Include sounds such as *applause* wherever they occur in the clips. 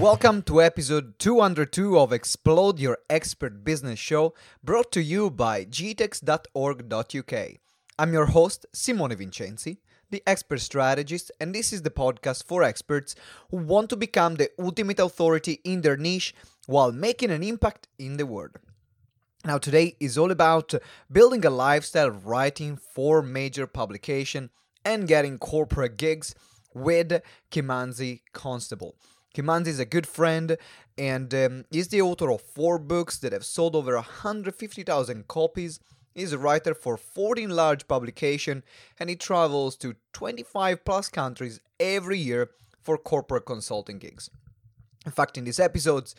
Welcome to episode 202 of Explode Your Expert Business Show, brought to you by gtex.org.uk. I'm your host, Simone Vincenzi, the expert strategist, and this is the podcast for experts who want to become the ultimate authority in their niche while making an impact in the world. Now, today is all about building a lifestyle of writing for major publication and getting corporate gigs with Kimanzi Constable. Kimanzi is a good friend and um, is the author of four books that have sold over 150,000 copies. He's a writer for 14 large publications and he travels to 25 plus countries every year for corporate consulting gigs. In fact, in these episodes,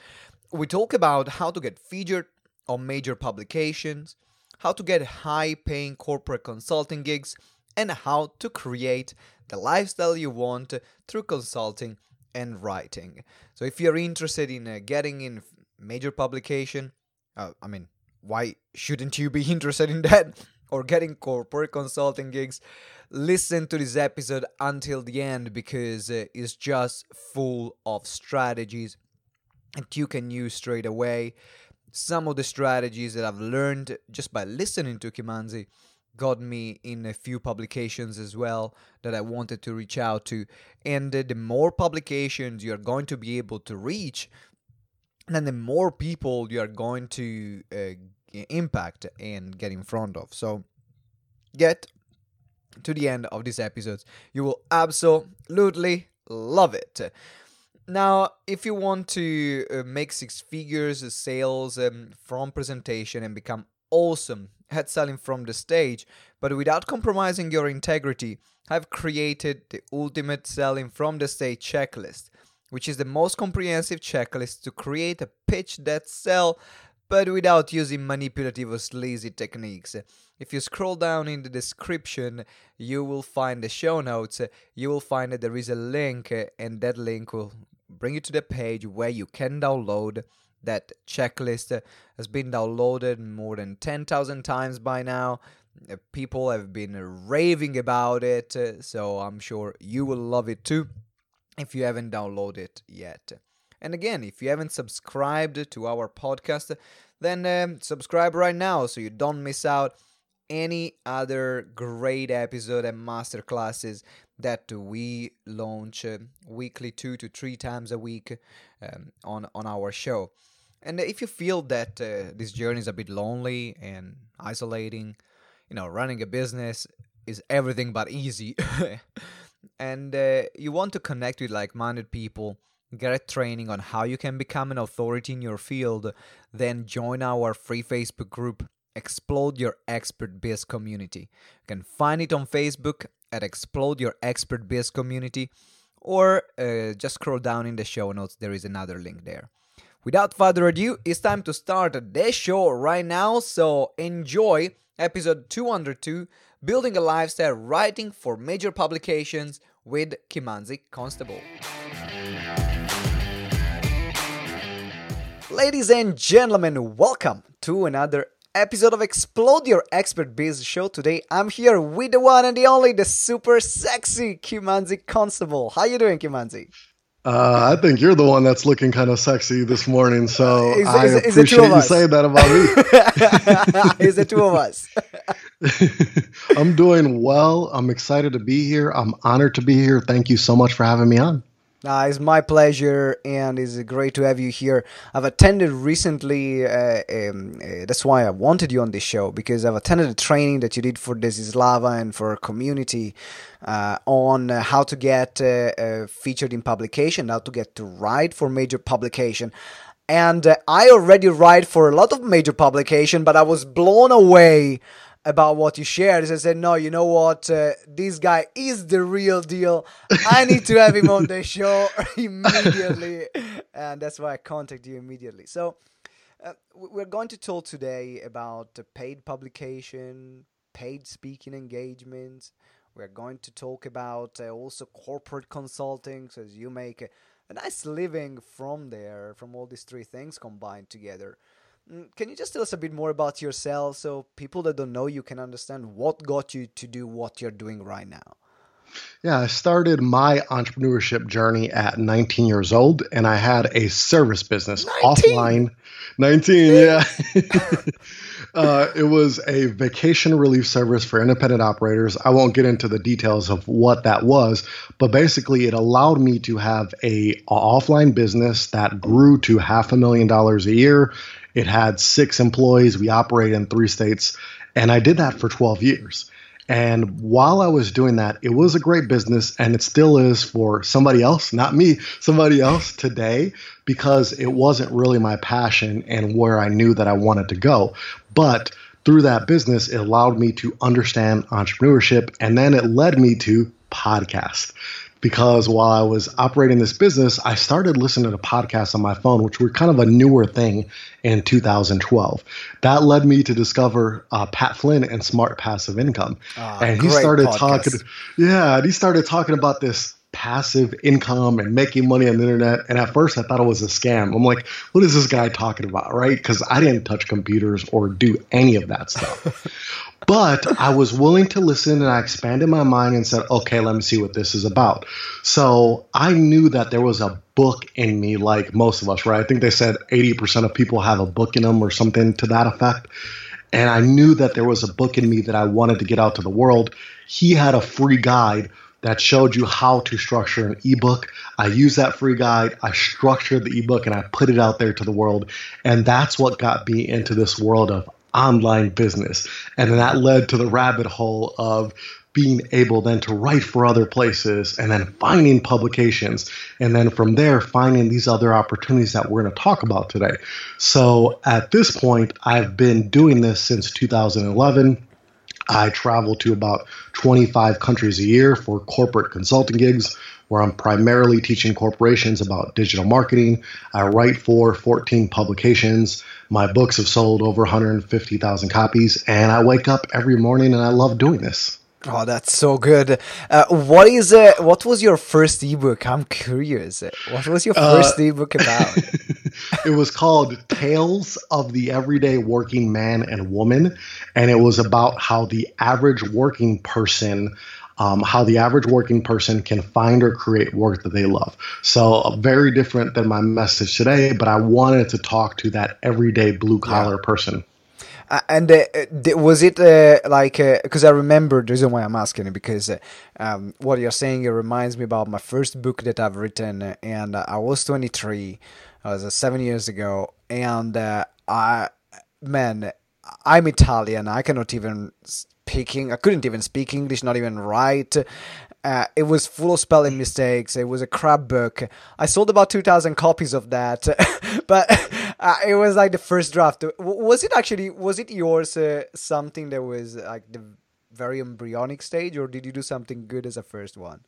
we talk about how to get featured on major publications, how to get high paying corporate consulting gigs, and how to create the lifestyle you want through consulting and writing. So if you're interested in uh, getting in major publication, uh, I mean, why shouldn't you be *laughs* interested in that? Or getting corporate consulting gigs, listen to this episode until the end because uh, it's just full of strategies that you can use straight away. Some of the strategies that I've learned just by listening to Kimanzi got me in a few publications as well that I wanted to reach out to. And uh, the more publications you're going to be able to reach, then the more people you are going to uh, impact and get in front of. So get to the end of these episodes. You will absolutely love it. Now, if you want to uh, make six figures sales um, from presentation and become awesome at selling from the stage, but without compromising your integrity, I've created the ultimate selling from the stage checklist, which is the most comprehensive checklist to create a pitch that sell but without using manipulative or sleazy techniques. If you scroll down in the description, you will find the show notes. You will find that there is a link, and that link will bring you to the page where you can download that checklist has been downloaded more than 10,000 times by now. Uh, people have been raving about it, uh, so I'm sure you will love it too if you haven't downloaded it yet. And again, if you haven't subscribed to our podcast, then um, subscribe right now so you don't miss out any other great episode and masterclasses that we launch uh, weekly, two to three times a week um, on on our show. And if you feel that uh, this journey is a bit lonely and isolating, you know, running a business is everything but easy, *laughs* and uh, you want to connect with like minded people, get training on how you can become an authority in your field, then join our free Facebook group, Explode Your Expert Biz Community. You can find it on Facebook at Explode Your Expert Biz Community, or uh, just scroll down in the show notes, there is another link there. Without further ado, it's time to start the show right now. So enjoy episode 202 Building a Lifestyle Writing for Major Publications with Kimanzi Constable. Ladies and gentlemen, welcome to another episode of Explode Your Expert Biz Show. Today I'm here with the one and the only, the super sexy Kimanzi Constable. How you doing, Kimanzi? Uh, I think you're the one that's looking kind of sexy this morning, so *laughs* is, I is, is appreciate you saying that about me. *laughs* is it two of us? *laughs* I'm doing well. I'm excited to be here. I'm honored to be here. Thank you so much for having me on. Uh, it's my pleasure, and it's great to have you here. I've attended recently. Uh, um, uh, that's why I wanted you on this show because I've attended a training that you did for Desislava and for our community uh, on how to get uh, uh, featured in publication, how to get to write for major publication. And I already write for a lot of major publication, but I was blown away about what you shared. I said, no, you know what? Uh, this guy is the real deal. I need to have him on the show *laughs* immediately. and that's why I contacted you immediately. So uh, we're going to talk today about paid publication, paid speaking engagements. We're going to talk about uh, also corporate consulting, so as you make a, a nice living from there, from all these three things combined together. Mm, can you just tell us a bit more about yourself so people that don't know you can understand what got you to do what you're doing right now? Yeah, I started my entrepreneurship journey at 19 years old, and I had a service business 19? offline. 19, yeah. *laughs* uh, it was a vacation relief service for independent operators. I won't get into the details of what that was, but basically, it allowed me to have a, a offline business that grew to half a million dollars a year. It had six employees. We operate in three states, and I did that for 12 years. And while I was doing that, it was a great business and it still is for somebody else, not me, somebody else today, because it wasn't really my passion and where I knew that I wanted to go. But through that business, it allowed me to understand entrepreneurship and then it led me to podcast because while I was operating this business, I started listening to podcasts on my phone, which were kind of a newer thing in 2012. That led me to discover uh, Pat Flynn and Smart Passive Income, Ah, and he started podcast. talking. Yeah, and he started talking about this passive income and making money on the internet. And at first, I thought it was a scam. I'm like, what is this guy talking about, right? Because I didn't touch computers or do any of that stuff. *laughs* But I was willing to listen and I expanded my mind and said, okay, let me see what this is about. So I knew that there was a book in me, like most of us, right? I think they said 80% of people have a book in them or something to that effect. And I knew that there was a book in me that I wanted to get out to the world. He had a free guide that showed you how to structure an ebook. I used that free guide, I structured the ebook, and I put it out there to the world. And that's what got me into this world of online business. And then that led to the rabbit hole of being able then to write for other places and then finding publications and then from there finding these other opportunities that we're going to talk about today. So at this point I've been doing this since 2011. I travel to about 25 countries a year for corporate consulting gigs where I'm primarily teaching corporations about digital marketing. I write for 14 publications. My books have sold over 150,000 copies, and I wake up every morning and I love doing this. Oh, that's so good. Uh, what is uh, what was your first ebook? I'm curious. What was your first ebook about? *laughs* it was called Tales of the Everyday Working Man and Woman, and it was about how the average working person. Um, how the average working person can find or create work that they love. So, uh, very different than my message today, but I wanted to talk to that everyday blue collar person. Uh, and uh, uh, was it uh, like because I remember the reason why I'm asking it because uh, um, what you're saying it reminds me about my first book that I've written uh, and I was 23 I was uh, seven years ago and uh, I man I'm Italian I cannot even speaking I couldn't even speak English not even write uh, it was full of spelling mistakes. It was a crap book. I sold about 2,000 copies of that, *laughs* but uh, it was like the first draft. Was it actually, was it yours uh, something that was like the very embryonic stage, or did you do something good as a first one?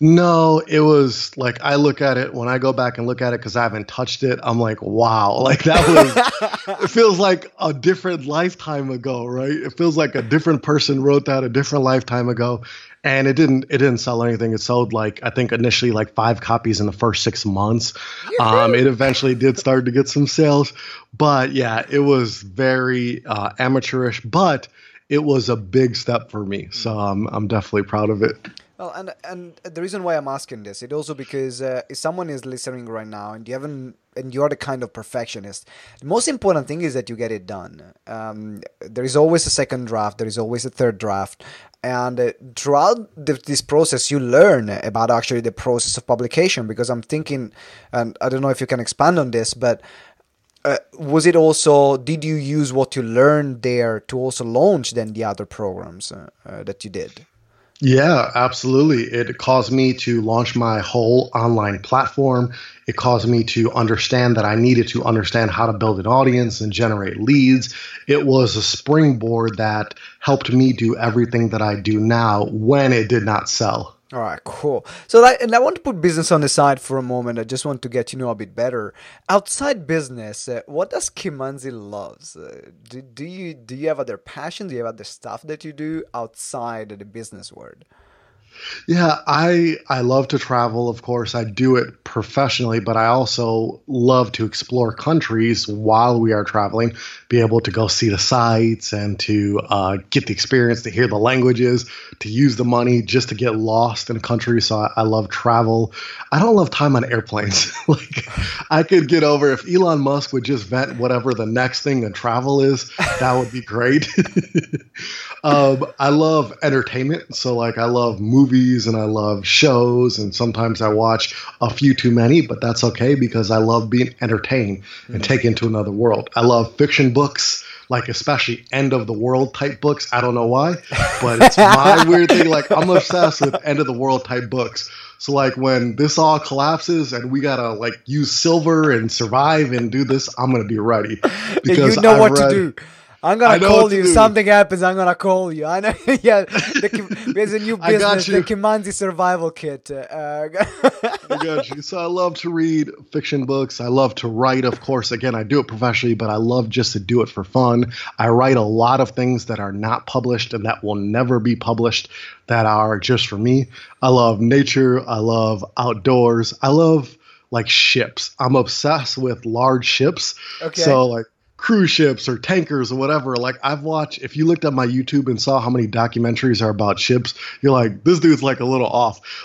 No, it was like I look at it when I go back and look at it because I haven't touched it. I'm like, wow, *laughs* like that was. it feels like a different lifetime ago, right? It feels like a different person wrote that a different lifetime ago, and it didn't. It didn't sell anything. It sold like I think initially like five copies in the first six months. Um, it eventually did start to get some sales, but yeah, it was very uh, amateurish, but it was a big step for me. So um, I'm definitely proud of it. Well, and and the reason why I'm asking this, it also because uh, if someone is listening right now and you haven't, and you're the kind of perfectionist, the most important thing is that you get it done. Um, there is always a second draft, there is always a third draft, and uh, throughout the, this process, you learn about actually the process of publication. Because I'm thinking, and I don't know if you can expand on this, but. Uh, was it also did you use what you learned there to also launch then the other programs uh, that you did Yeah, absolutely. It caused me to launch my whole online platform. It caused me to understand that I needed to understand how to build an audience and generate leads. It was a springboard that helped me do everything that I do now when it did not sell. All right, cool. So, that, and I want to put business on the side for a moment. I just want to get to know a bit better. Outside business, uh, what does Kimanzi loves? Uh, do, do you do you have other passions? Do you have other stuff that you do outside the business world? Yeah, I I love to travel. Of course, I do it professionally, but I also love to explore countries while we are traveling. Be able to go see the sights and to uh, get the experience, to hear the languages, to use the money just to get lost in a country. So I, I love travel. I don't love time on airplanes. *laughs* like I could get over if Elon Musk would just vent whatever the next thing to travel is. That would be great. *laughs* um, I love entertainment. So like I love movies movies and I love shows, and sometimes I watch a few too many, but that's okay because I love being entertained and mm-hmm. taken to another world. I love fiction books, like especially end of the world type books. I don't know why, but it's my *laughs* weird thing. Like I'm obsessed with end of the world type books. So like when this all collapses and we gotta like use silver and survive and do this, I'm gonna be ready *laughs* because you know I've what read, to do. I'm gonna call you. Something happens, I'm gonna call you. I know. *laughs* yeah, the, there's a new *laughs* business, the Kimanzi Survival Kit. Uh, I got you. So I love to read fiction books. I love to write, of course. Again, I do it professionally, but I love just to do it for fun. I write a lot of things that are not published and that will never be published. That are just for me. I love nature. I love outdoors. I love like ships. I'm obsessed with large ships. Okay. So like cruise ships or tankers or whatever. Like I've watched, if you looked at my YouTube and saw how many documentaries are about ships, you're like, this dude's like a little off. *laughs*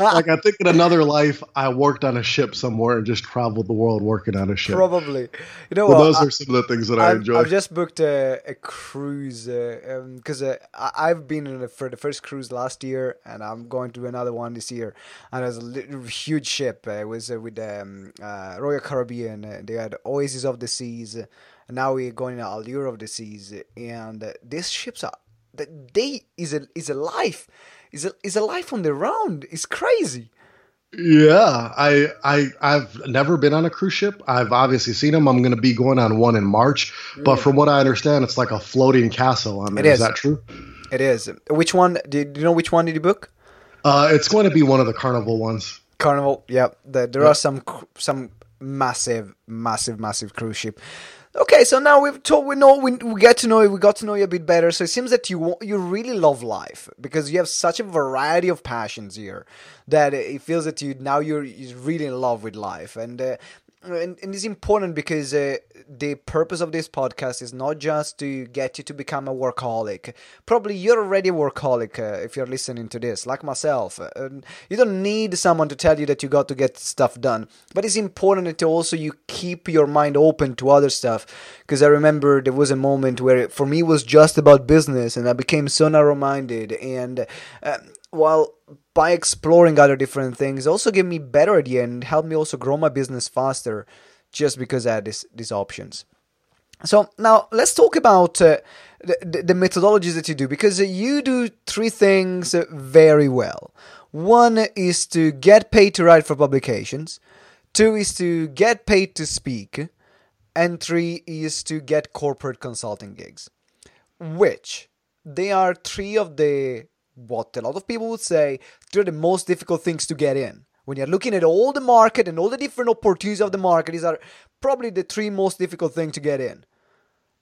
like I think in another life, I worked on a ship somewhere and just traveled the world working on a ship. Probably. You know what? Those I, are some of the things that I've, I enjoy. I've just booked a, a cruise because uh, um, uh, I've been in for the first cruise last year and I'm going to another one this year. And it was a huge ship. It was uh, with um, uh, Royal Caribbean. Uh, they had Oasis of the Seas. Now we're going to Allure of the Seas, and uh, these ships are they is a is a life, is a is a life on the round. It's crazy. Yeah, I I I've never been on a cruise ship. I've obviously seen them. I'm going to be going on one in March, but from what I understand, it's like a floating castle on there. Is. is that true? It is. Which one? Did you know which one did you book? Uh, it's going to be one of the Carnival ones. Carnival. Yep. The, there yep. are some some massive, massive, massive cruise ship. Okay, so now we've told we know we, we get to know you, we got to know you a bit better. So it seems that you you really love life because you have such a variety of passions here that it feels that you now you're, you're really in love with life, and uh, and, and it's important because uh, the purpose of this podcast is not just to get you to become a workaholic. Probably you're already a workaholic uh, if you're listening to this, like myself. You don't need someone to tell you that you got to get stuff done, but it's important that also you keep your mind open to other stuff. Because I remember there was a moment where for me it was just about business, and I became so narrow-minded. And uh, while by exploring other different things also gave me better idea and helped me also grow my business faster just because I had this, these options. So now let's talk about uh, the, the, methodologies that you do because you do three things very well. One is to get paid to write for publications, two is to get paid to speak, and three is to get corporate consulting gigs. Which they are three of the what a lot of people would say they're the most difficult things to get in. When you're looking at all the market and all the different opportunities of the market, these are probably the three most difficult things to get in.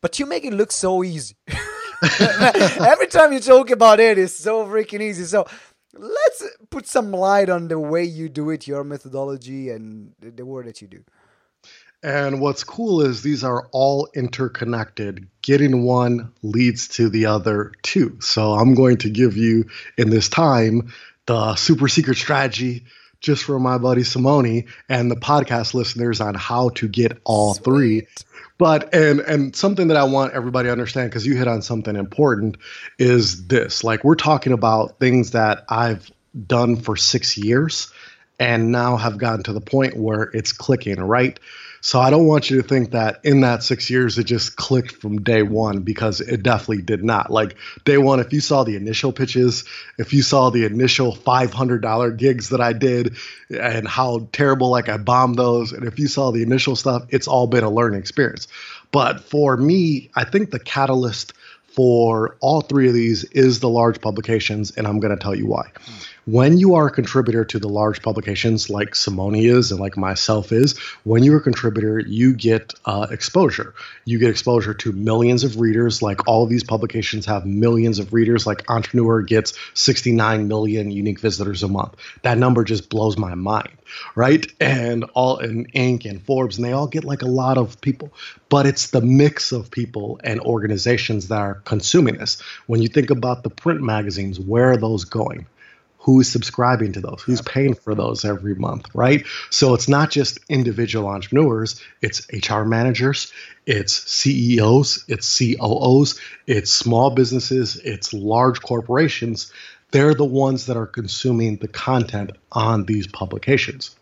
But you make it look so easy. *laughs* Every time you talk about it, it's so freaking easy. So let's put some light on the way you do it, your methodology, and the work that you do. And what's cool is these are all interconnected. Getting one leads to the other too. So I'm going to give you in this time the super secret strategy just for my buddy Simone and the podcast listeners on how to get all Sweet. three. But and and something that I want everybody to understand because you hit on something important is this. Like we're talking about things that I've done for 6 years and now have gotten to the point where it's clicking, right? So I don't want you to think that in that six years it just clicked from day one because it definitely did not. Like day one, if you saw the initial pitches, if you saw the initial $500 gigs that I did and how terrible like I bombed those, and if you saw the initial stuff, it's all been a learning experience. But for me, I think the catalyst for all three of these is the large publications, and I'm going to tell you why. When you are a contributor to the large publications like Simone is and like myself is, when you're a contributor, you get uh, exposure. You get exposure to millions of readers. Like all of these publications have millions of readers. Like Entrepreneur gets 69 million unique visitors a month. That number just blows my mind, right? And all in Inc. and Forbes, and they all get like a lot of people. But it's the mix of people and organizations that are consuming this. When you think about the print magazines, where are those going? Who's subscribing to those, who's paying for those every month, right? So it's not just individual entrepreneurs, it's HR managers, it's CEOs, it's COOs, it's small businesses, it's large corporations. They're the ones that are consuming the content on these publications.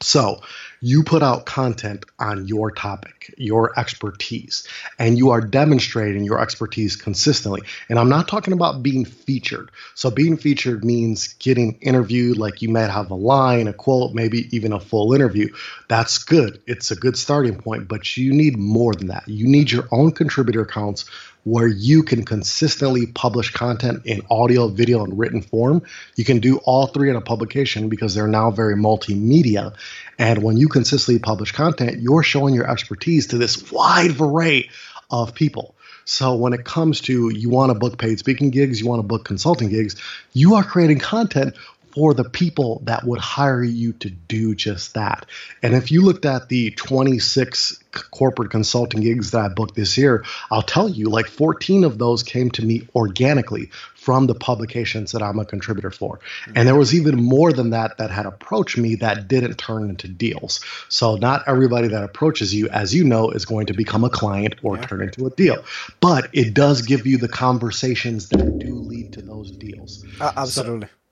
So you put out content on your topic, your expertise, and you are demonstrating your expertise consistently. And I'm not talking about being featured. So being featured means getting interviewed, like you might have a line, a quote, maybe even a full interview. That's good. It's a good starting point, but you need more than that. You need your own contributor accounts where you can consistently publish content in audio, video, and written form. You can do all three in a publication because they're now very multimedia. And when you consistently publish content, you're showing your expertise to this wide array of people. So when it comes to you want to book paid speaking gigs, you want to book consulting gigs, you are creating content for the people that would hire you to do just that. And if you looked at the 26 corporate consulting gigs that I booked this year, I'll tell you like 14 of those came to me organically from the publications that I'm a contributor for. And there was even more than that that had approached me that didn't turn into deals. So not everybody that approaches you, as you know, is going to become a client or turn into a deal. But it does give you the conversations that do lead to those deals. Uh, absolutely. So,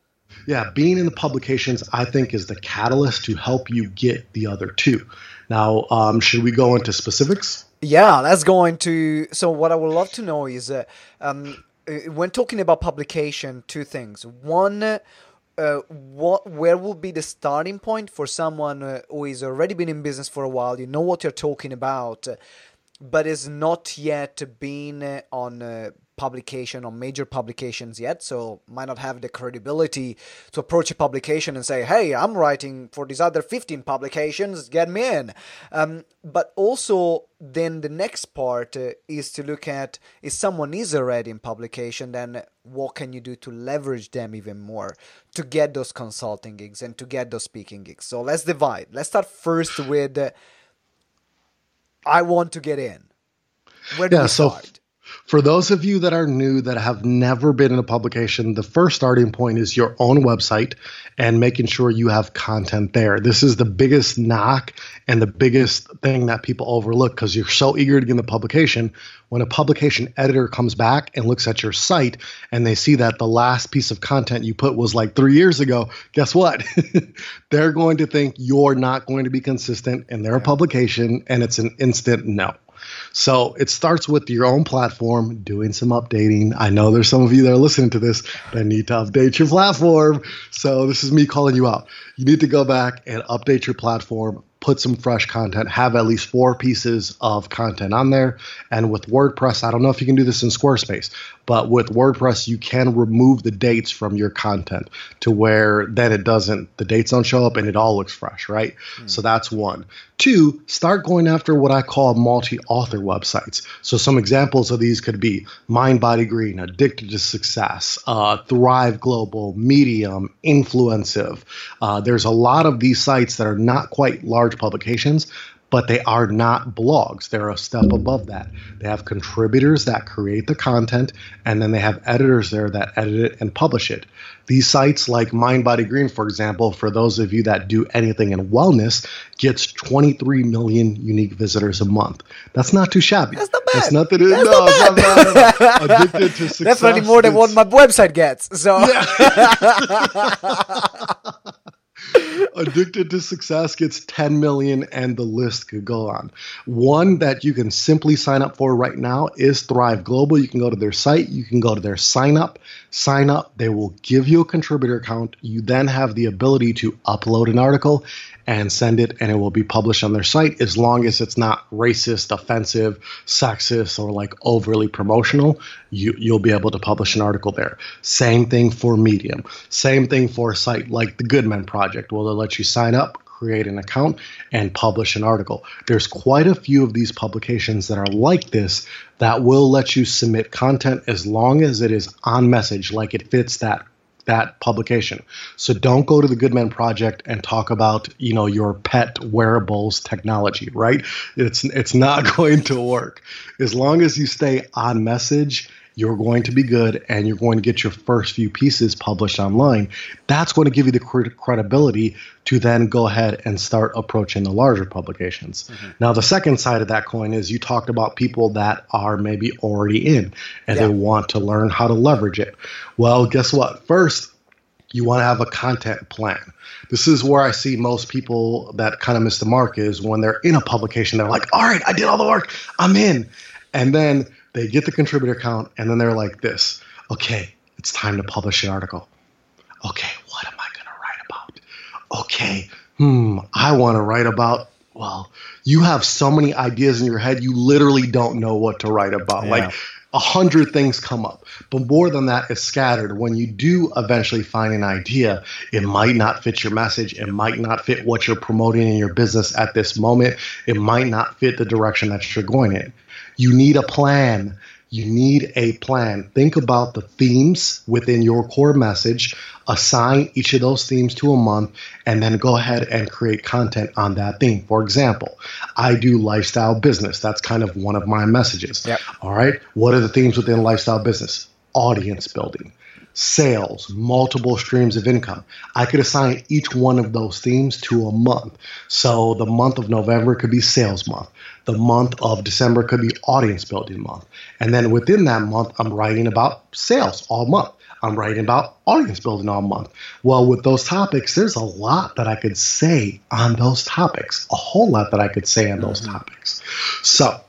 yeah, being in the publications, I think, is the catalyst to help you get the other two. Now, um, should we go into specifics? Yeah, that's going to. So, what I would love to know is, uh, um, uh, when talking about publication, two things. One, uh, what where will be the starting point for someone uh, who is already been in business for a while? You know what you're talking about, but is not yet been uh, on uh, publication or major publications yet, so might not have the credibility to approach a publication and say, "Hey, I'm writing for these other 15 publications, get me in." Um, but also, then the next part uh, is to look at if someone is already in publication, then what can you do to leverage them even more to get those consulting gigs and to get those speaking gigs? So let's divide. Let's start first with. Uh, I want to get in. Where do yeah, we start? So for those of you that are new that have never been in a publication, the first starting point is your own website and making sure you have content there. This is the biggest knock and the biggest thing that people overlook because you're so eager to get in the publication. When a publication editor comes back and looks at your site and they see that the last piece of content you put was like three years ago, guess what? *laughs* They're going to think you're not going to be consistent in their yeah. publication and it's an instant no. So it starts with your own platform, doing some updating. I know there's some of you that are listening to this that need to update your platform. So this is me calling you out. You need to go back and update your platform, put some fresh content, have at least four pieces of content on there. And with WordPress, I don't know if you can do this in Squarespace, but with WordPress, you can remove the dates from your content to where then it doesn't, the dates don't show up and it all looks fresh, right? Mm. So that's one. Two, start going after what I call multi author websites. So some examples of these could be Mind Body Green, Addicted to Success, uh, Thrive Global, Medium, Influencive. Uh, there's a lot of these sites that are not quite large publications, but they are not blogs. They're a step above that. They have contributors that create the content, and then they have editors there that edit it and publish it. These sites, like Mind Body Green, for example, for those of you that do anything in wellness, gets 23 million unique visitors a month. That's not too shabby. That's not bad. That's nothing. To, That's no, not bad. Not. *laughs* Addicted to success. Definitely more than what my website gets. So. Yeah. *laughs* *laughs* Addicted to Success gets 10 million, and the list could go on. One that you can simply sign up for right now is Thrive Global. You can go to their site, you can go to their sign up, sign up. They will give you a contributor account. You then have the ability to upload an article and send it, and it will be published on their site as long as it's not racist, offensive, sexist, or like overly promotional. You, you'll be able to publish an article there. Same thing for Medium. Same thing for a site like the Good Men Project, where they'll let you sign up, create an account, and publish an article. There's quite a few of these publications that are like this that will let you submit content as long as it is on message, like it fits that that publication. So don't go to the Good Men Project and talk about, you know, your pet wearables technology, right? It's it's not *laughs* going to work. As long as you stay on message you're going to be good and you're going to get your first few pieces published online. That's going to give you the credibility to then go ahead and start approaching the larger publications. Mm-hmm. Now, the second side of that coin is you talked about people that are maybe already in and yeah. they want to learn how to leverage it. Well, guess what? First, you want to have a content plan. This is where I see most people that kind of miss the mark is when they're in a publication, they're like, all right, I did all the work, I'm in. And then they get the contributor count, and then they're like this okay, it's time to publish an article. Okay, what am I going to write about? Okay, hmm, I want to write about, well, you have so many ideas in your head, you literally don't know what to write about. Yeah. Like, a hundred things come up. But more than that is scattered. When you do eventually find an idea, it might not fit your message. It might not fit what you're promoting in your business at this moment. It might not fit the direction that you're going in. You need a plan. You need a plan. Think about the themes within your core message, assign each of those themes to a month, and then go ahead and create content on that theme. For example, I do lifestyle business. That's kind of one of my messages. Yep. All right. What are the themes within lifestyle business? Audience building sales, multiple streams of income. I could assign each one of those themes to a month. So the month of November could be sales month. The month of December could be audience building month. And then within that month, I'm writing about sales all month. I'm writing about audience building all month. Well, with those topics, there's a lot that I could say on those topics, a whole lot that I could say on those mm-hmm. topics. So,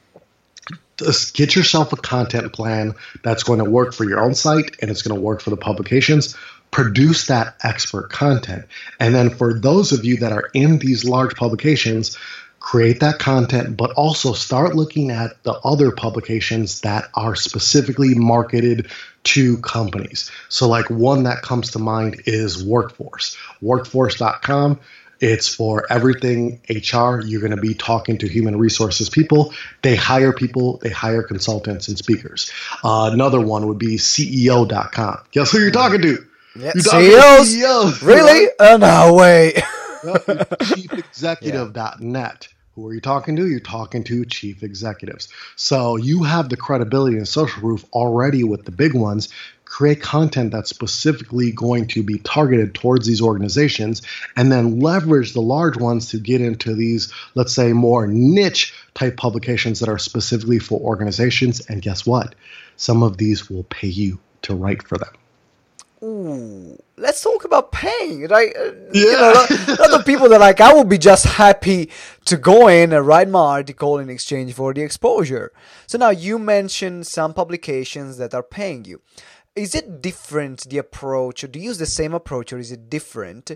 get yourself a content plan that's going to work for your own site and it's going to work for the publications. Produce that expert content. And then for those of you that are in these large publications create that content but also start looking at the other publications that are specifically marketed to companies. So like one that comes to mind is workforce. Workforce.com it's for everything HR. You're going to be talking to human resources people. They hire people, they hire consultants and speakers. Uh, another one would be CEO.com. Guess who you're talking to? Yeah, you're talking CEOs? To CEOs? Really? Oh, no, wait. chiefexecutive.net. Who are you talking to? You're talking to chief executives. So you have the credibility and social proof already with the big ones create content that's specifically going to be targeted towards these organizations, and then leverage the large ones to get into these, let's say, more niche type publications that are specifically for organizations. And guess what? Some of these will pay you to write for them. Ooh, let's talk about paying, right? Uh, yeah. You know, of people that like I will be just happy to go in and write my article in exchange for the exposure. So now you mentioned some publications that are paying you is it different the approach or do you use the same approach or is it different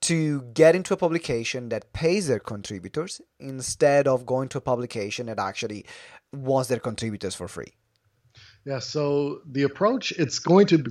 to get into a publication that pays their contributors instead of going to a publication that actually wants their contributors for free? Yeah so the approach it's going to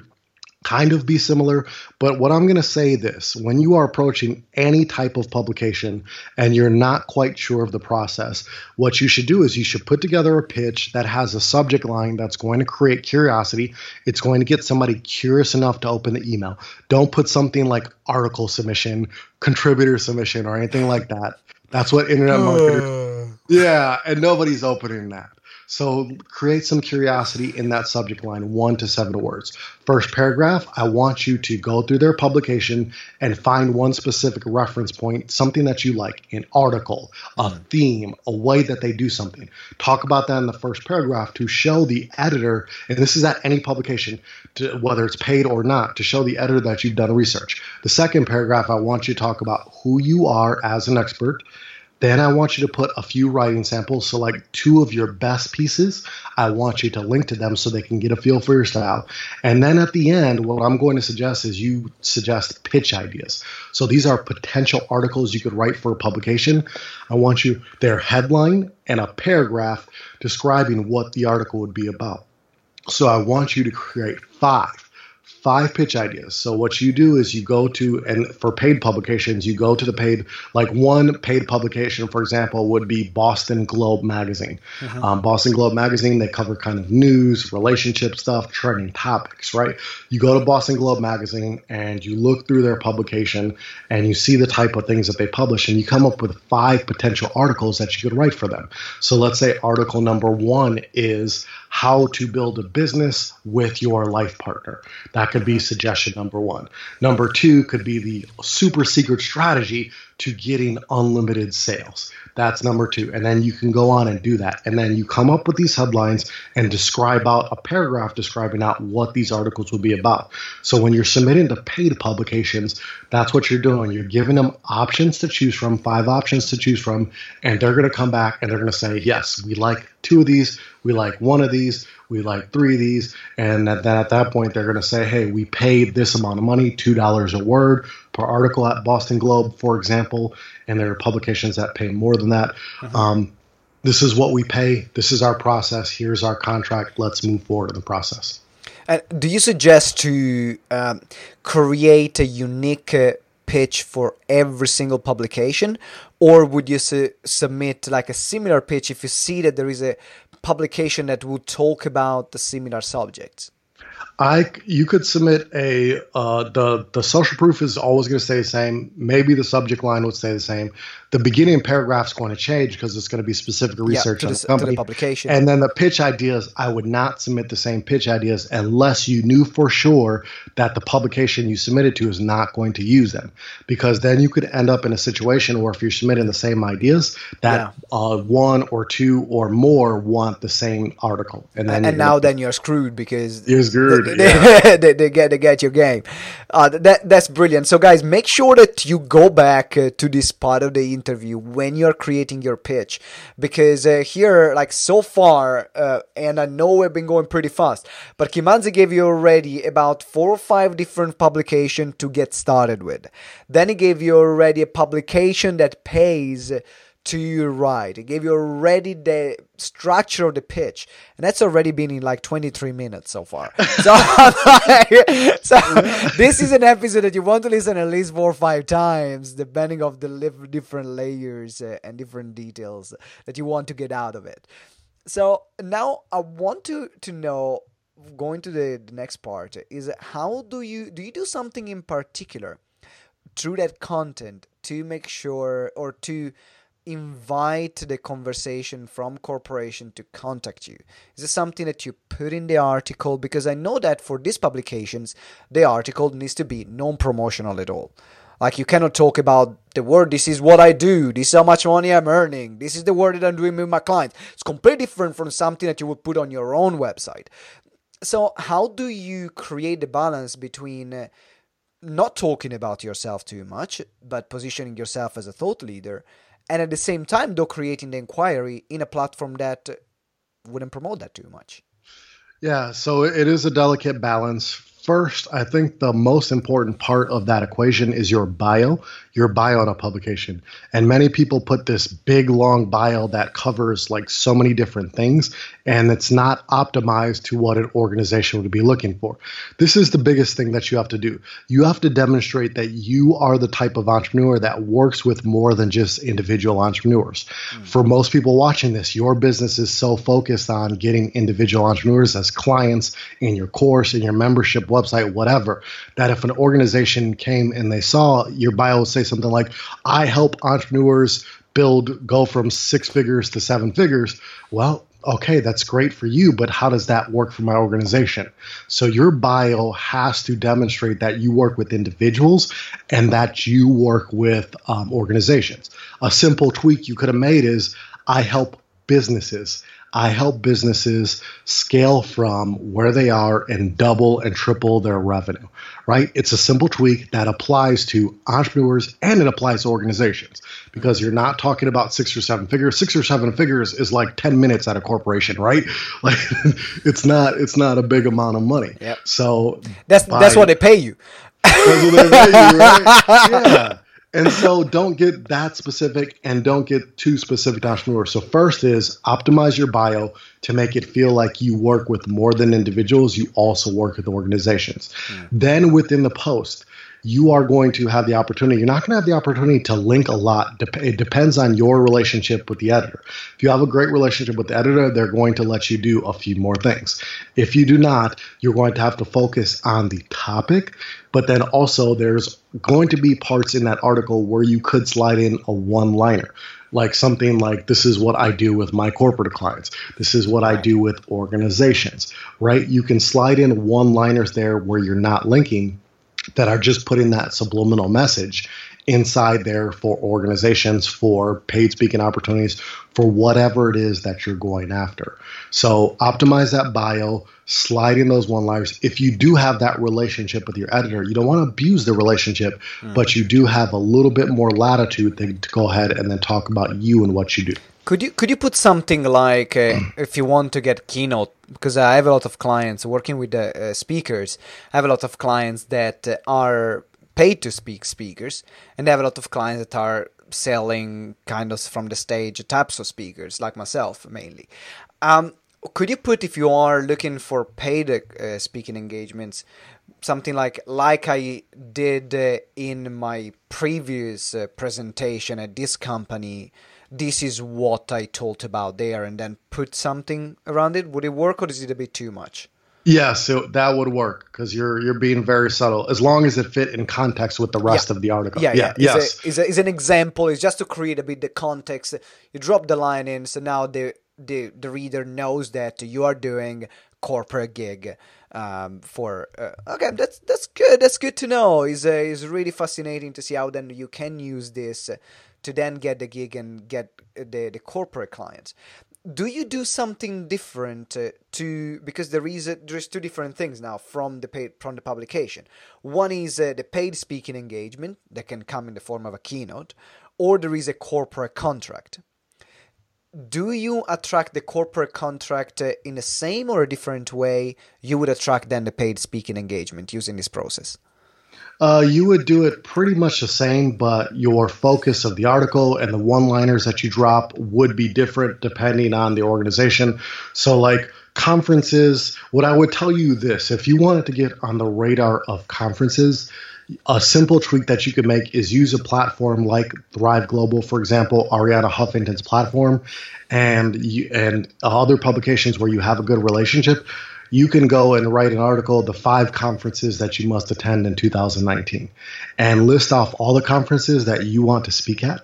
kind of be similar. But what I'm going to say this when you are approaching any type of publication and you're not quite sure of the process, what you should do is you should put together a pitch that has a subject line that's going to create curiosity. It's going to get somebody curious enough to open the email. Don't put something like article submission, contributor submission, or anything like that. That's what internet marketers. Uh. yeah, and nobody's opening that. So create some curiosity in that subject line, one to seven words. First paragraph, I want you to go through their publication and find one specific reference point, something that you like, an article, a mm. theme, a way that they do something. Talk about that in the first paragraph to show the editor, and this is at any publication, to, whether it's paid or not, to show the editor that you've done research. The second paragraph, I want you to talk about who you are as an expert then I want you to put a few writing samples. So, like two of your best pieces, I want you to link to them so they can get a feel for your style. And then at the end, what I'm going to suggest is you suggest pitch ideas. So, these are potential articles you could write for a publication. I want you their headline and a paragraph describing what the article would be about. So, I want you to create five five pitch ideas. So what you do is you go to and for paid publications, you go to the paid like one paid publication, for example, would be Boston Globe magazine. Mm-hmm. Um, Boston Globe magazine they cover kind of news, relationship stuff, trending topics. Right? You go to Boston Globe magazine and you look through their publication and you see the type of things that they publish and you come up with five potential articles that you could write for them. So let's say article number one is how to build a business with your life partner. That could be suggestion number one. Number two could be the super secret strategy to getting unlimited sales. That's number two. And then you can go on and do that. And then you come up with these headlines and describe out a paragraph describing out what these articles will be about. So when you're submitting to paid publications, that's what you're doing. You're giving them options to choose from, five options to choose from, and they're going to come back and they're going to say, yes, we like two of these, we like one of these, we like three of these. And then at that point, they're going to say, hey, we paid this amount of money, $2 a word per article at Boston Globe, for example, and there are publications that pay more than that. Uh-huh. Um, this is what we pay. This is our process. Here's our contract. Let's move forward in the process. And do you suggest to um, create a unique uh, pitch for every single publication, or would you su- submit like a similar pitch if you see that there is a publication that would talk about the similar subjects? I you could submit a uh, the the social proof is always going to stay the same. Maybe the subject line would stay the same the beginning paragraph is going to change because it's going to be specific research yeah, on the, the company. The publication. And then the pitch ideas, I would not submit the same pitch ideas unless you knew for sure that the publication you submitted to is not going to use them. Because then you could end up in a situation where if you're submitting the same ideas, that yeah. uh, one or two or more want the same article. And then and now then you're screwed because you're screwed. They, yeah. *laughs* they, they, get they get your game. Uh, that that's brilliant. So guys, make sure that you go back uh, to this part of the interview when you're creating your pitch. Because uh, here like so far uh, and i know we've been going pretty fast but kimanzi gave you already about four or five different publications to get started with. Then he gave you already a publication that pays to your right. It gave you already the structure of the pitch, and that's already been in like 23 minutes so far. *laughs* So, *laughs* so this is an episode that you want to listen at least four or five times, depending of the different layers uh, and different details that you want to get out of it. So now I want to to know, going to the, the next part, is how do you do you do something in particular through that content to make sure or to invite the conversation from corporation to contact you. Is this something that you put in the article? Because i know that for these publications the article needs to be non-promotional at all. Like you cannot talk about the word this is what i do. This is how much money i'm earning. This is the work that i'm doing with my clients. It's completely different from something that you would put on your own website. So how do you create the balance between uh, not talking about yourself too much but positioning yourself as a thought leader and at the same time though creating the inquiry in a platform that wouldn't promote that too much. Yeah so it is a delicate balance. First i think the most important part of that equation is your bio your bio on a publication. And many people put this big long bio that covers like so many different things, and it's not optimized to what an organization would be looking for. This is the biggest thing that you have to do. You have to demonstrate that you are the type of entrepreneur that works with more than just individual entrepreneurs. Mm. For most people watching this, your business is so focused on getting individual entrepreneurs as clients in your course, in your membership website, whatever, that if an organization came and they saw your bio say, say something like, I help entrepreneurs build, go from six figures to seven figures. Well, okay, that's great for you, but how does that work for my organization? So your bio has to demonstrate that you work with individuals and that you work with um, organizations. A simple tweak you could have made is I help businesses. I help businesses scale from where they are and double and triple their revenue, right? It's a simple tweak that applies to entrepreneurs and it applies to organizations because you're not talking about six or seven figures. Six or seven figures is like 10 minutes at a corporation, right? *laughs* Like it's not it's not a big amount of money. Yep. So That's that's what they pay you. that's what they pay you, right? *laughs* Yeah. And so don't get that specific and don't get too specific to entrepreneurs. So first is optimize your bio to make it feel like you work with more than individuals, you also work with organizations. Hmm. Then within the post, you are going to have the opportunity. You're not going to have the opportunity to link a lot. It depends on your relationship with the editor. If you have a great relationship with the editor, they're going to let you do a few more things. If you do not, you're going to have to focus on the topic. But then also, there's going to be parts in that article where you could slide in a one liner like something like this is what I do with my corporate clients. This is what I do with organizations, right? You can slide in one liners there where you're not linking that are just putting that subliminal message inside there for organizations, for paid speaking opportunities, for whatever it is that you're going after. So optimize that bio, slide in those one liners. If you do have that relationship with your editor, you don't want to abuse the relationship, but mm. you do have a little bit more latitude to, to go ahead and then talk about you and what you do. Could you could you put something like uh, *clears throat* if you want to get keynote because I have a lot of clients working with the uh, speakers. I have a lot of clients that uh, are paid to speak speakers, and I have a lot of clients that are selling kind of from the stage types of speakers, like myself mainly. Um, could you put if you are looking for paid uh, speaking engagements, something like like I did uh, in my previous uh, presentation at this company? This is what I talked about there, and then put something around it. Would it work, or is it a bit too much? Yeah, so that would work because you're you're being very subtle as long as it fit in context with the rest Yeah. of the article. Yeah, yeah. yes. Is, a, is, a, is an example. It's just to create a bit the context. You drop the line in, so now the the the reader knows that you are doing corporate gig. Um, for uh, okay, that's that's good. That's good to know. Is uh, is really fascinating to see how then you can use this uh, to then get the gig and get uh, the the corporate clients. Do you do something different uh, to because there is a, there's two different things now from the paid from the publication. One is uh, the paid speaking engagement that can come in the form of a keynote or there is a corporate contract. Do you attract the corporate contract uh, in the same or a different way you would attract then the paid speaking engagement using this process Uh, you would do it pretty much the same, but your focus of the article and the one liners that you drop would be different depending on the organization. So, like conferences, what I would tell you this if you wanted to get on the radar of conferences, a simple tweak that you could make is use a platform like Thrive Global, for example, Arianna Huffington's platform, and you, and other publications where you have a good relationship you can go and write an article, the five conferences that you must attend in 2019, and list off all the conferences that you want to speak at.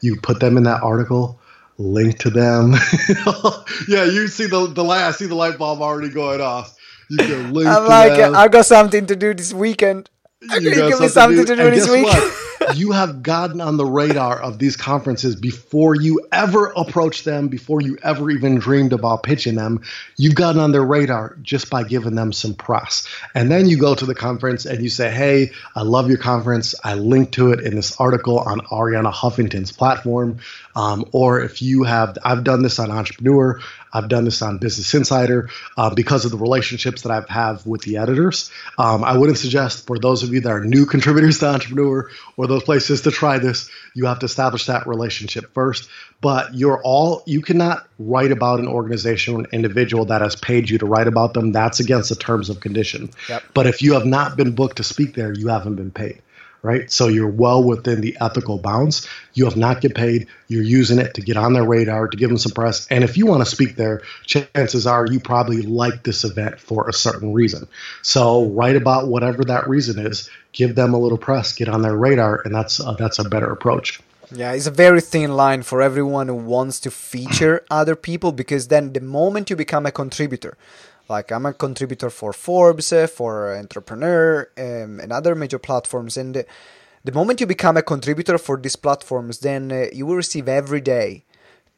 You put them in that article, link to them. *laughs* yeah, you see the the light. I see the light bulb already going off. You can link i'm to like i've got something to do this weekend You you got give me something to do And this guess week what? *laughs* you have gotten on the radar of these conferences before you ever approached them, before you ever even dreamed about pitching them. You've gotten on their radar just by giving them some press. And then you go to the conference and you say, Hey, I love your conference. I linked to it in this article on Arianna Huffington's platform. Um, or if you have, I've done this on Entrepreneur. I've done this on Business Insider uh, because of the relationships that I have have with the editors. Um, I wouldn't suggest for those of you that are new contributors to Entrepreneur or those places to try this. You have to establish that relationship first. But you're all you cannot write about an organization or an individual that has paid you to write about them. That's against the terms of condition. Yep. But if you have not been booked to speak there, you haven't been paid right? So you're well within the ethical bounds. You have not get paid. You're using it to get on their radar, to give them some press. And if you want to speak there, chances are you probably like this event for a certain reason. So write about whatever that reason is. Give them a little press, get on their radar, and that's uh, that's a better approach. Yeah, it's a very thin line for everyone who wants to feature other people because then the moment you become a contributor, like I'm a contributor for Forbes, uh, for Entrepreneur, um, and other major platforms, and the moment you become a contributor for these platforms, then uh, you will receive every day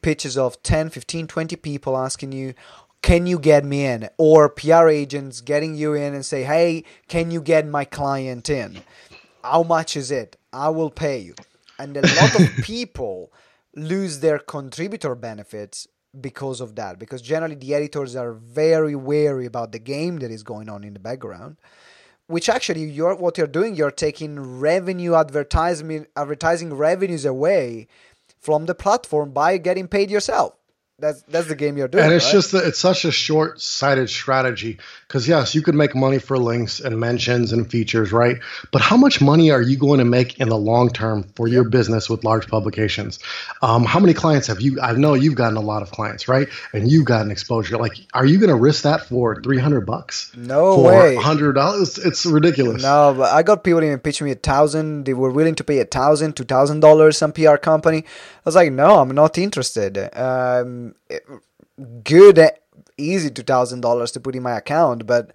pitches of 10, 15, 20 people asking you, can you get me in? Or PR agents getting you in and say, hey, can you get my client in? How much is it? I will pay you. And a lot of *laughs* people lose their contributor benefits because of that. Because generally, the editors are very wary about the game that is going on in the background. Which actually, you're what you're doing, you're taking revenue advertising advertising revenues away from the platform by getting paid yourself that's that's the game you're doing. And it's right? just it's such a short sighted strategy because yes, you could make money for links and mentions and features, right? But how much money are you going to make in the long term for your business with large publications? Um, how many clients have you? I know you've gotten a lot of clients, right? And you've gotten exposure. Like, are you going to risk that for three hundred bucks? No for way. Hundred dollars? It's ridiculous. No, but I got people even pitch me a thousand. They were willing to pay a thousand, two thousand dollars. Some PR company. I was like, no, I'm not interested. Um, good, easy two thousand dollars to put in my account, but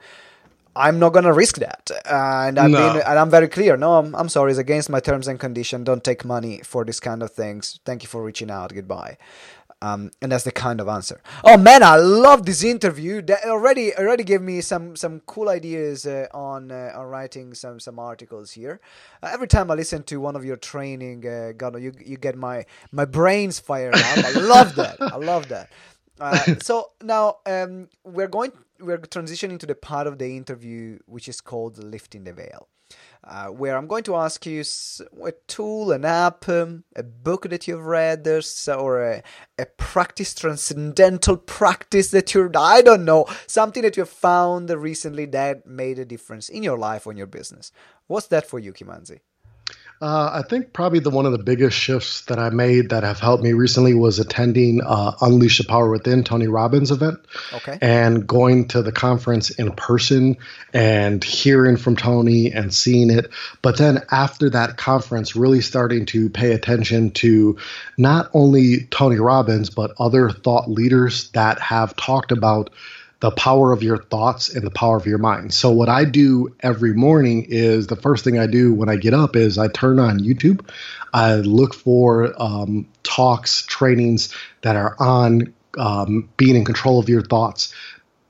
I'm not gonna risk that. And I've No. been, and I'm very clear. No, I'm, I'm sorry. It's against my terms and condition. Don't take money for this kind of things. Thank you for reaching out. Goodbye. Um, and that's the kind of answer. Oh man, I love this interview. That already already gave me some some cool ideas uh, on uh, on writing some some articles here. Uh, every time I listen to one of your training, uh, God, you you get my my brains fired up. I love that. I love that. Uh, *laughs* so now um, we're going we're transitioning to the part of the interview which is called lifting the veil uh, where i'm going to ask you a tool an app um, a book that you've read uh, or a, a practice transcendental practice that you're i don't know something that you have found recently that made a difference in your life or in your business. What's that for you kimanzi Uh, I think probably the one of the biggest shifts that I made that have helped me recently was attending uh, Unleash the Power Within Tony Robbins event okay and going to the conference in person and hearing from Tony and seeing it. But then after that conference, really starting to pay attention to not only Tony Robbins, but other thought leaders that have talked about the power of your thoughts and the power of your mind. So what I do every morning is the first thing I do when I get up is I turn on YouTube. I look for um, talks, trainings that are on um, being in control of your thoughts,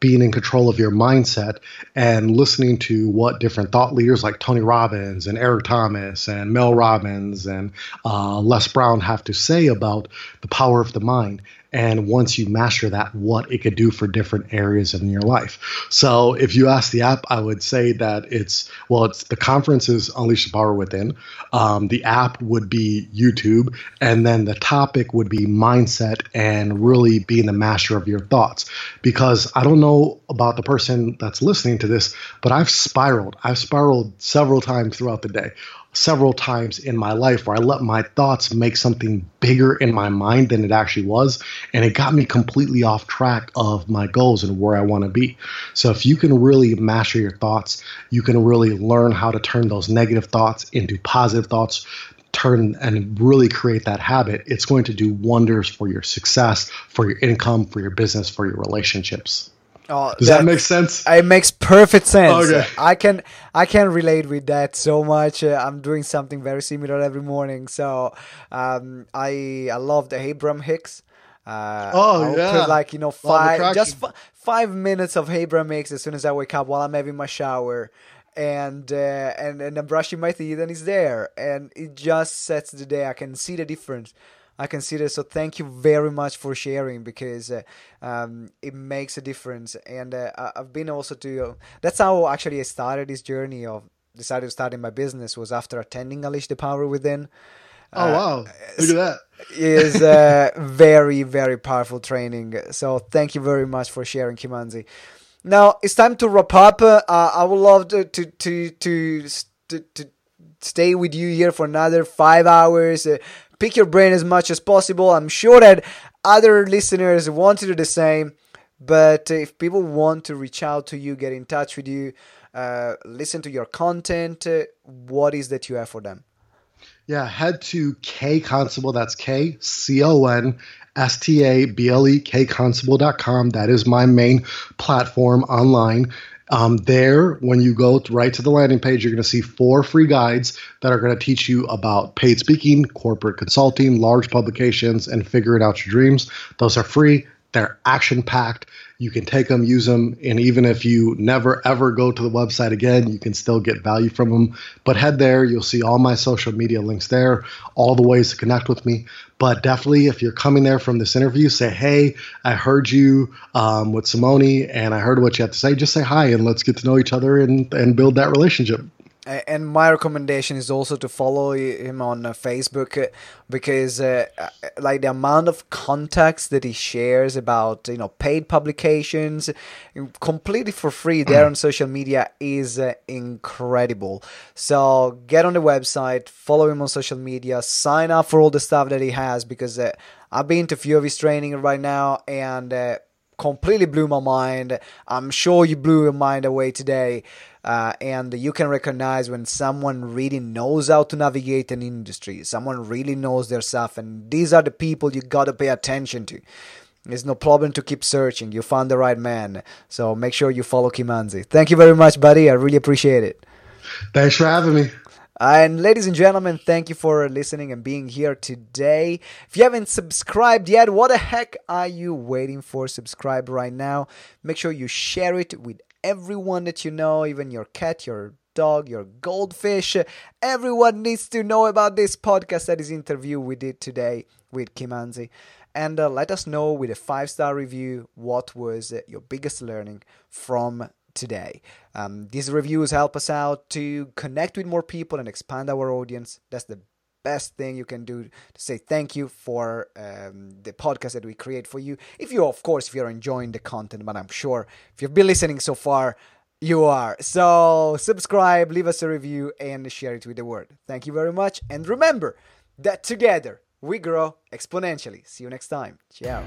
being in control of your mindset, and listening to what different thought leaders like Tony Robbins and Eric Thomas and Mel Robbins and uh, Les Brown have to say about the power of the mind. And once you master that, what it could do for different areas in your life. So, if you ask the app, I would say that it's well, it's the conference is Unleash the Power Within. Um, the app would be YouTube, and then the topic would be mindset and really being the master of your thoughts. Because I don't know about the person that's listening to this, but I've spiraled. I've spiraled several times throughout the day several times in my life where I let my thoughts make something bigger in my mind than it actually was. And it got me completely off track of my goals and where I want to be. So if you can really master your thoughts, you can really learn how to turn those negative thoughts into positive thoughts. Turn and really create that habit, it's going to do wonders for your success, for your income, for your business, for your relationships. Oh, Does that make sense? It makes perfect sense. Okay. I can I can relate with that so much. Uh, I'm doing something very similar every morning. So um, I I love the Abraham Hicks. Uh, Oh, yeah. put like you know five just f- five minutes of Abraham Hicks as soon as I wake up while I'm having my shower. And uh, and and I'm brushing my teeth and it's there and it just sets the day. I can see the difference. I can see that. So thank you very much for sharing because uh, um, it makes a difference. And uh, I've been also to. that's how actually I started this journey of decided to start in my business was after attending Unleash the Power Within. oh, wow. Look at that. is uh, very very powerful training. So thank you very much for sharing, Kimanzi. Now it's time to wrap up. Uh, I would love to to to to, to, to stay with you here for another five hours. Uh, pick your brain as much as possible. I'm sure that other listeners want to do the same. But if people want to reach out to you, get in touch with you, uh, listen to your content, uh, what is that you have for them? Yeah, head to K Constable. That's K C O N S T A B L E K Constable.com. That is my main platform online. Um, there, when you go right to the landing page, you're going to see four free guides that are going to teach you about paid speaking, corporate consulting, large publications, and figuring out your dreams. Those are free. They're action packed. You can take them, use them, and even if you never ever go to the website again, you can still get value from them. But head there, you'll see all my social media links there, all the ways to connect with me. But definitely, if you're coming there from this interview, say, hey, I heard you um, with Simone and I heard what you had to say. Just say hi and let's get to know each other and, and build that relationship and my recommendation is also to follow him on uh, Facebook uh, because uh, uh, like the amount of contacts that he shares about you know paid publications completely for free there on social media is uh, incredible. So get on the website follow him on social media sign up for all the stuff that he has because uh, I've been to a few of his training right now and completely blew my mind I'm sure you blew your mind away today uh, and you can recognize when someone really knows how to navigate an industry, someone really knows their stuff, and these are the people you gotta pay attention to. It's no problem to keep searching. You found the right man. So make sure you follow Kimanzi. Thank you very much, buddy. I really appreciate it. Thanks for having me. And ladies and gentlemen, thank you for listening and being here today. If you haven't subscribed yet, what the heck are you waiting for? Subscribe right now. Make sure you share it with everyone that you know, even your cat, your dog, your goldfish. Everyone needs to know about this podcast that is interview we did today with Kimanzi. And uh, let us know with a five star review what was uh, your biggest learning from today. Um, these reviews help us out to connect with more people and expand our audience. That's the best thing you can do to say thank you for um, the podcast that we create for you. If you, of course, if you're enjoying the content, but I'm sure if you've been listening so far, you are. So subscribe, leave us a review, and share it with the world. Thank you very much. And remember that together we grow exponentially. See you next time. Ciao.